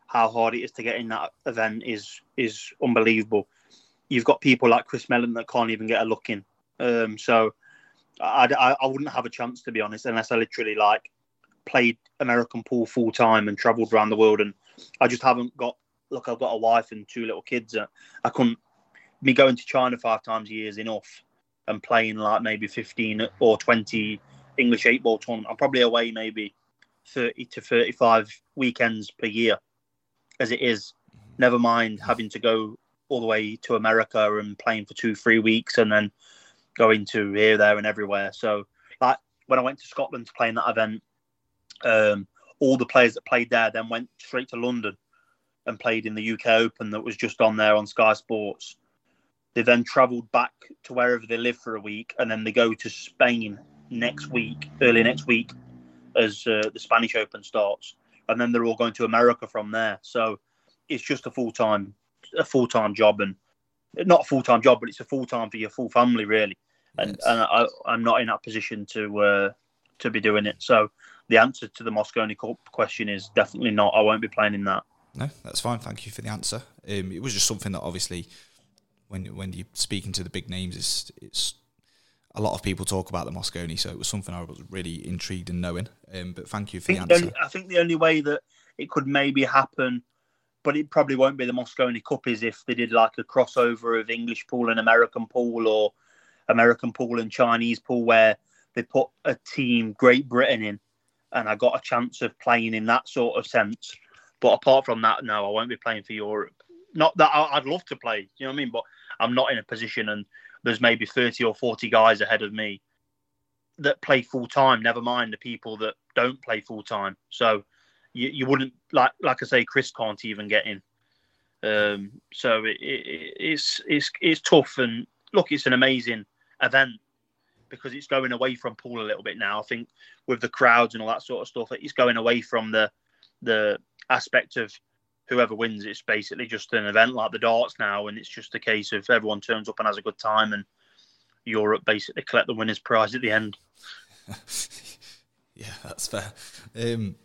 how hard it is to get in that event is is unbelievable. You've got people like Chris Melling that can't even get a look in. Um, so I, I, I wouldn't have a chance to be honest unless I literally like played American pool full time and travelled around the world. And I just haven't got look. I've got a wife and two little kids. I couldn't me going to China five times a year is enough, and playing like maybe fifteen or twenty English eight ball tournament. I'm probably away maybe thirty to thirty five weekends per year, as it is. Never mind having to go all the way to America and playing for two, three weeks, and then going to here, there, and everywhere. So, like when I went to Scotland to play in that event, um, all the players that played there then went straight to London and played in the UK Open that was just on there on Sky Sports. They then travelled back to wherever they live for a week, and then they go to Spain next week, early next week, as uh, the Spanish Open starts, and then they're all going to America from there. So it's just a full time, a full time job, and not a full time job, but it's a full time for your full family, really. And, yes. and I, am not in that position to uh, to be doing it. So the answer to the Mosconi Cup question is definitely not. I won't be playing in that. No, that's fine. Thank you for the answer. Um, it was just something that obviously, when when you're speaking to the big names, it's it's a lot of people talk about the Mosconi, so it was something I was really intrigued in knowing. Um, but thank you for the answer. I think the only way that it could maybe happen, but it probably won't be the Mosconi Cup, is if they did like a crossover of English pool and American pool, or American pool and Chinese pool, where they put a team Great Britain in, and I got a chance of playing in that sort of sense. But apart from that, no, I won't be playing for Europe. Not that I'd love to play, you know what I mean? But I'm not in a position, and there's maybe 30 or 40 guys ahead of me that play full time. Never mind the people that don't play full time. So you, you wouldn't like like I say, Chris can't even get in. Um, so it, it, it's it's it's tough. And look, it's an amazing event because it's going away from pool a little bit now. I think with the crowds and all that sort of stuff, it's going away from the the aspect of whoever wins. It's basically just an event like the darts now, and it's just a case of everyone turns up and has a good time, and Europe basically collect the winner's prize at the end. yeah, that's fair. Um,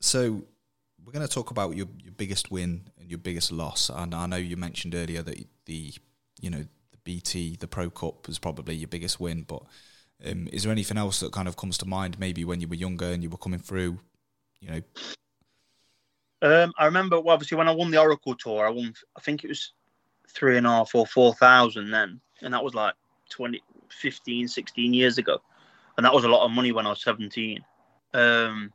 so we're going to talk about your, your biggest win and your biggest loss. And I know you mentioned earlier that the you know the BT the Pro Cup was probably your biggest win, but um, is there anything else that kind of comes to mind? Maybe when you were younger and you were coming through, you know, um, I remember, well, obviously, when I won the Oracle Tour, I won, I think it was three and a half or 4,000 then. And that was like 20, 15, 16 years ago. And that was a lot of money when I was 17. Um,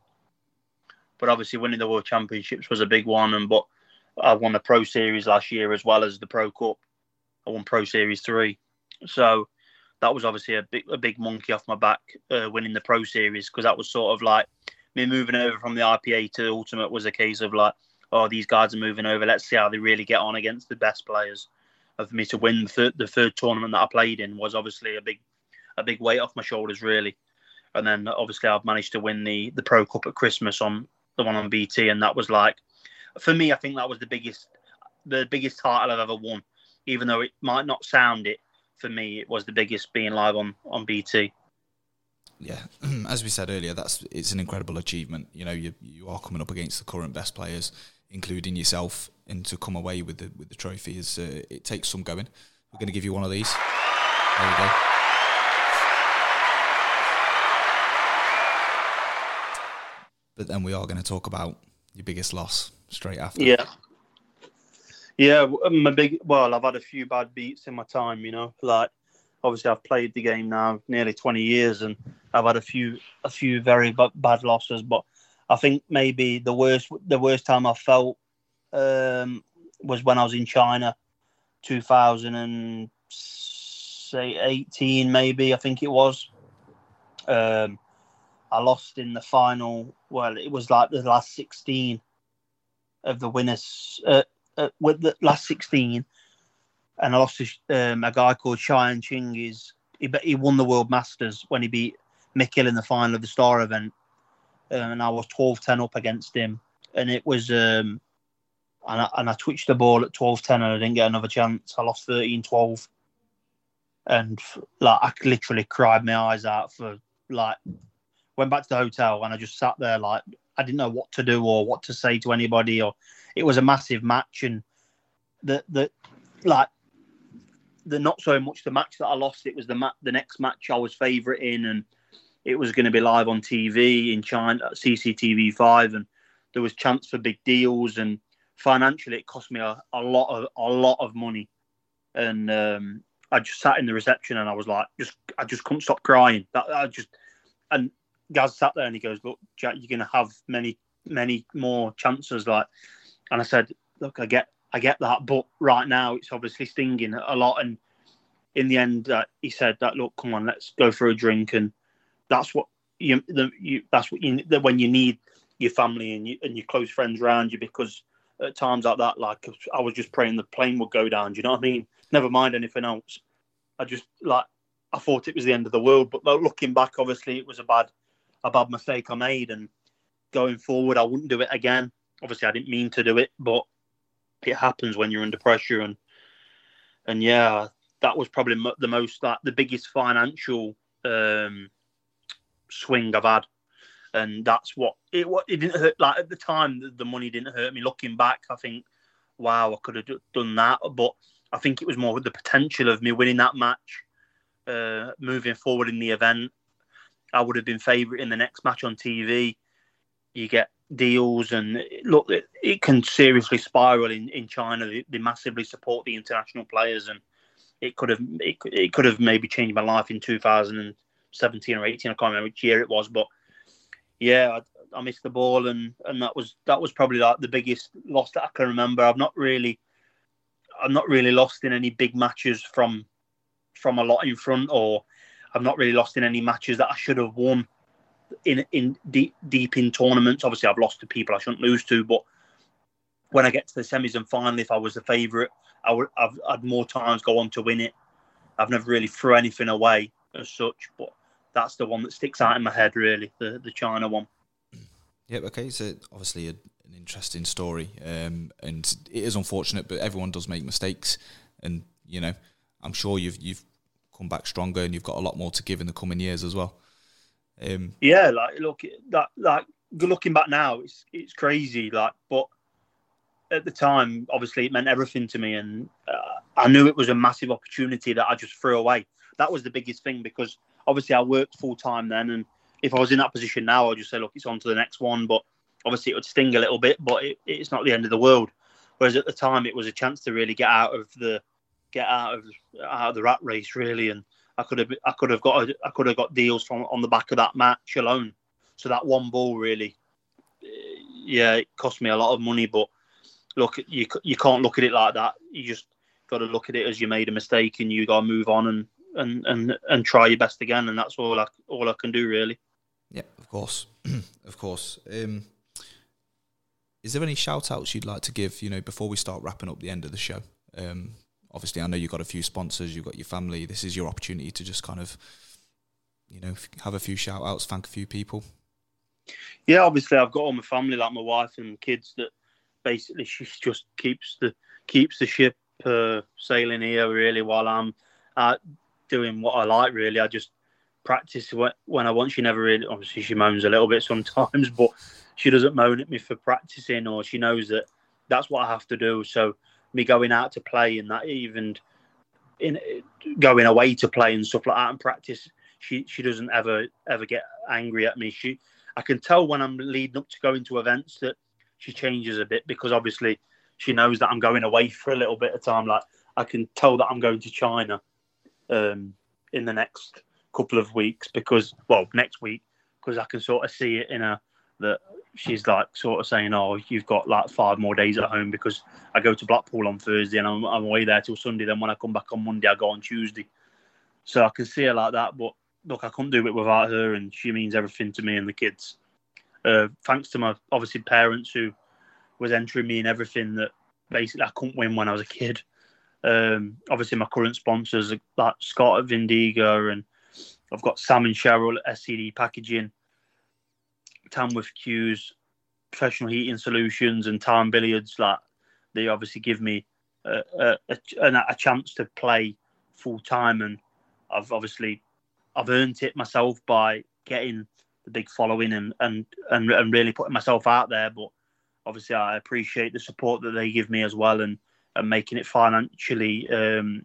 but obviously, winning the World Championships was a big one. And but I won the Pro Series last year as well as the Pro Cup. I won Pro Series three. So that was obviously a big, a big monkey off my back uh, winning the Pro Series because that was sort of like me moving over from the IPA to Ultimate was a case of like, oh, these guys are moving over. Let's see how they really get on against the best players. Of me to win the third, the third tournament that I played in was obviously a big, a big weight off my shoulders, really. And then obviously I've managed to win the the Pro Cup at Christmas on the one on BT, and that was like, for me, I think that was the biggest, the biggest title I've ever won. Even though it might not sound it, for me, it was the biggest being live on on BT yeah, as we said earlier, that's it's an incredible achievement. You know, you you are coming up against the current best players, including yourself, and to come away with the with the trophy is uh, it takes some going. We're going to give you one of these. There we go. But then we are going to talk about your biggest loss straight after. Yeah. Yeah, my big. Well, I've had a few bad beats in my time. You know, like obviously I've played the game now nearly 20 years and I've had a few a few very b- bad losses but I think maybe the worst the worst time I felt um, was when I was in China 2018 maybe I think it was um, I lost in the final well it was like the last 16 of the winners uh, uh, with the last 16 and I lost to um, a guy called Cheyenne Ching. He's, he, he won the World Masters when he beat Mick Hill in the final of the Star event. Um, and I was 12 10 up against him. And it was, um, and, I, and I twitched the ball at 12 10 and I didn't get another chance. I lost 13 12. and like I literally cried my eyes out for like went back to the hotel and I just sat there like I didn't know what to do or what to say to anybody or it was a massive match and the the like the not so much the match that I lost it was the ma- the next match I was favourite in and it was going to be live on TV in China CCTV five and there was chance for big deals and financially it cost me a, a lot of a lot of money and um, I just sat in the reception and I was like, just I just couldn't stop crying. That I just and Gaz sat there and he goes, look, Jack, you're gonna have many many more chances. Like, and I said, look, I get I get that, but right now it's obviously stinging a lot. And in the end, uh, he said that, look, come on, let's go for a drink, and that's what you, the, you that's what you when you need your family and you, and your close friends around you because at times like that, like I was just praying the plane would go down. Do you know what I mean? Never mind anything else. I just like I thought it was the end of the world, but looking back, obviously it was a bad a bad mistake I made, and going forward, I wouldn't do it again. Obviously, I didn't mean to do it, but it happens when you're under pressure, and and yeah, that was probably the most like the biggest financial um, swing I've had, and that's what it. What it didn't hurt. Like at the time, the, the money didn't hurt me. Looking back, I think, wow, I could have done that, but I think it was more the potential of me winning that match, uh, moving forward in the event. I would have been favourite in the next match on TV. You get deals, and look, it, it can seriously spiral in, in China. They, they, massively support the international players, and it could have it, it could have maybe changed my life in 2017 or 18. I can't remember which year it was, but yeah, I, I missed the ball, and and that was that was probably like the biggest loss that I can remember. I've not really I'm not really lost in any big matches from from a lot in front, or I'm not really lost in any matches that I should have won in in deep deep in tournaments. Obviously, I've lost to people I shouldn't lose to, but when I get to the semis and final, if I was the favourite, I would I've had more times go on to win it. I've never really threw anything away as such, but that's the one that sticks out in my head really, the the China one. Yep. Okay. So obviously a an interesting story, um, and it is unfortunate, but everyone does make mistakes, and you know, I'm sure you've you've come back stronger, and you've got a lot more to give in the coming years as well. Um, yeah, like look, that like looking back now, it's it's crazy, like, but at the time, obviously, it meant everything to me, and uh, I knew it was a massive opportunity that I just threw away. That was the biggest thing because obviously I worked full time then, and if I was in that position now, I'd just say, look, it's on to the next one. But obviously it would sting a little bit, but it, it's not the end of the world. Whereas at the time, it was a chance to really get out of the get out of out of the rat race, really. And I could have I could have got I could have got deals from on the back of that match alone. So that one ball really, yeah, it cost me a lot of money. But look, you you can't look at it like that. You just got to look at it as you made a mistake and you got to move on and and and and try your best again. And that's all I all I can do really. Yeah, of course, of course. Um, is there any shout outs you'd like to give, you know, before we start wrapping up the end of the show? Um, obviously, I know you've got a few sponsors, you've got your family. This is your opportunity to just kind of, you know, have a few shout outs, thank a few people. Yeah, obviously, I've got all my family, like my wife and kids, that basically she just keeps the keeps the ship uh, sailing here really while I'm uh, doing what I like. Really, I just practice when I want. She never really, obviously, she moans a little bit sometimes, but she doesn't moan at me for practicing, or she knows that that's what I have to do. So me going out to play and that even in going away to play and stuff like that and practice, she she doesn't ever ever get angry at me. She I can tell when I'm leading up to going to events that she changes a bit because obviously she knows that I'm going away for a little bit of time. Like I can tell that I'm going to China um, in the next couple of weeks because well next week because I can sort of see it in her that she's like sort of saying, "Oh, you've got like five more days at home because I go to Blackpool on Thursday and I'm, I'm away there till Sunday. Then when I come back on Monday, I go on Tuesday." So I can see her like that. But look, I couldn't do it without her, and she means everything to me and the kids. Uh, thanks to my obviously parents who was entering me in everything that basically I couldn't win when I was a kid. Um, obviously, my current sponsors like Scott at Vindiga, and I've got Sam and Cheryl at SCD Packaging Tamworth Cues, Professional Heating Solutions, and Time Billiards, like they obviously give me a, a, a, a chance to play full time and I've obviously I've earned it myself by getting the big following and and and, and really putting myself out there. But obviously, I appreciate the support that they give me as well, and and making it financially, um,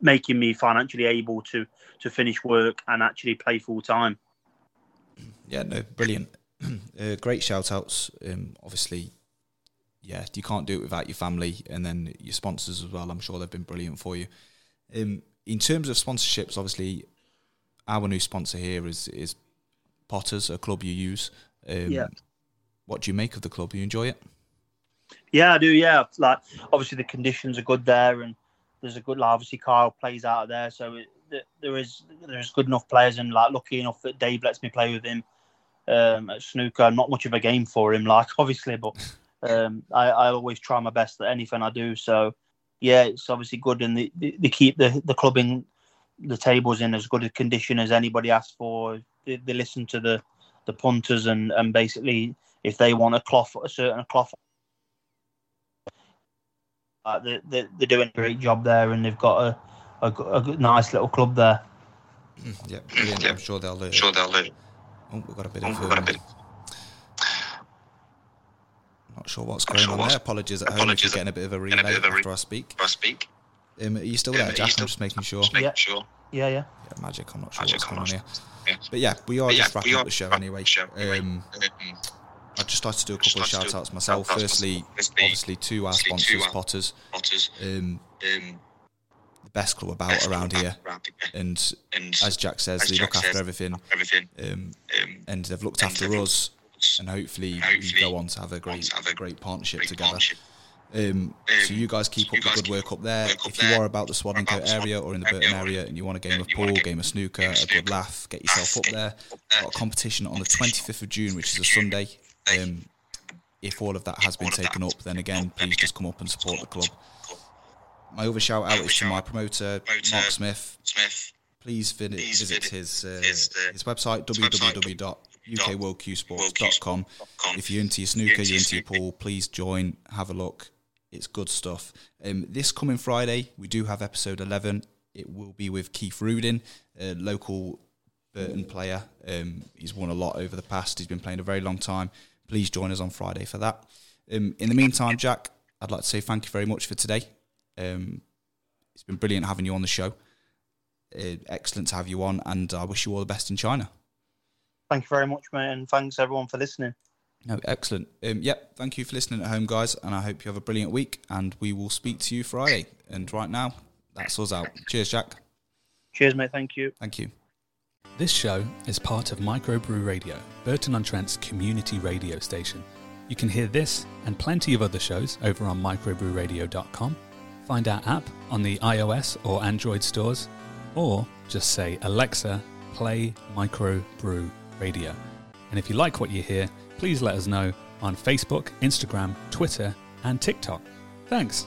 making me financially able to to finish work and actually play full time. Yeah, no, brilliant. uh, great shout outs. Um, obviously, yeah, you can't do it without your family and then your sponsors as well. I'm sure they've been brilliant for you. Um, in terms of sponsorships, obviously, our new sponsor here is is Potters, a club you use. Um, Yeah. What do you make of the club? You enjoy it? Yeah, I do. Yeah, like obviously the conditions are good there, and there's a good. Like, obviously, Kyle plays out of there, so it, there is there's good enough players, and like lucky enough that Dave lets me play with him um, at snooker. Not much of a game for him, like obviously, but um, I, I always try my best at anything I do. So yeah, it's obviously good, and they, they they keep the the club in the tables in as good a condition as anybody asks for. They, they listen to the the punters, and and basically if they want a cloth a certain cloth uh, they, they, they're doing a great job there, and they've got a, a, a nice little club there. yeah, brilliant. Yeah. I'm sure they'll. Uh, Sure, they'll live. Oh, we've got a bit Oh, of. we've got a um, bit. Not sure what's going sure on what's- there. Apologies at home if Apologies you're getting a bit of a getting relay a bit of a re- after I speak. I speak. Um, are you still there, are Jack? still- I'm just making sure. Just making Yeah. sure. Yeah, yeah. Yeah, magic. I'm not sure Magic, what's going on here. Yeah. But yeah, we are But just wrapping we up the show anyway. up the show anyway. Um, I'd just like to do a couple of like shout outs myself. Firstly, obviously to our sponsors, Potters, Potters. um, Um, the best club about best around club here. around here. And And as Jack says, as they Jack look after says, everything. everything. Um, Um, and they've looked and after they've us, looked and hopefully, we go on to have a great, have a great partnership great together. partnership. Um, so Um, you guys keep up the good work up there. work up If you there. are about the about area or in the Burton area, and you want a game of pool, game of snooker, a good laugh, get yourself up there. Got a competition on the 25th of June, which is a Sunday. Um, if all of that has been all of that taken up, then again, taken up, then please just come up and support the club. My other shout out is to my promoter, promoter, Mark Smith. Smith. Please vi- Please visit visit his uh, his, uh, his website, www.ukworldqsports.com. If you're into your snooker, you're into your pool, please join, have a look. It's good stuff. Um, this coming Friday, we do have episode 11. It will be with Keith Rudin, a local Burton player. Um, he's won a lot over the past. He's been playing a very long time. Please join us on Friday for that. Um, in the meantime, Jack, I'd like to say thank you very much for today. Um, it's been brilliant having you on the show. Uh, excellent to have you on, and I wish you all the best in China. Thank you very much, mate, and thanks everyone for listening. No, excellent. Um, yep, thank you for listening at home, guys, and I hope you have a brilliant week. And we will speak to you Friday. And right now, that's us out. Cheers, Jack. Cheers, mate. Thank you. Thank you. This show is part of Microbrew Radio, Burton on Trent's community radio station. You can hear this and plenty of other shows over on microbrewradio.com. Find our app on the iOS or Android stores, or just say, Alexa, play Microbrew Radio. And if you like what you hear, please let us know on Facebook, Instagram, Twitter, and TikTok. Thanks.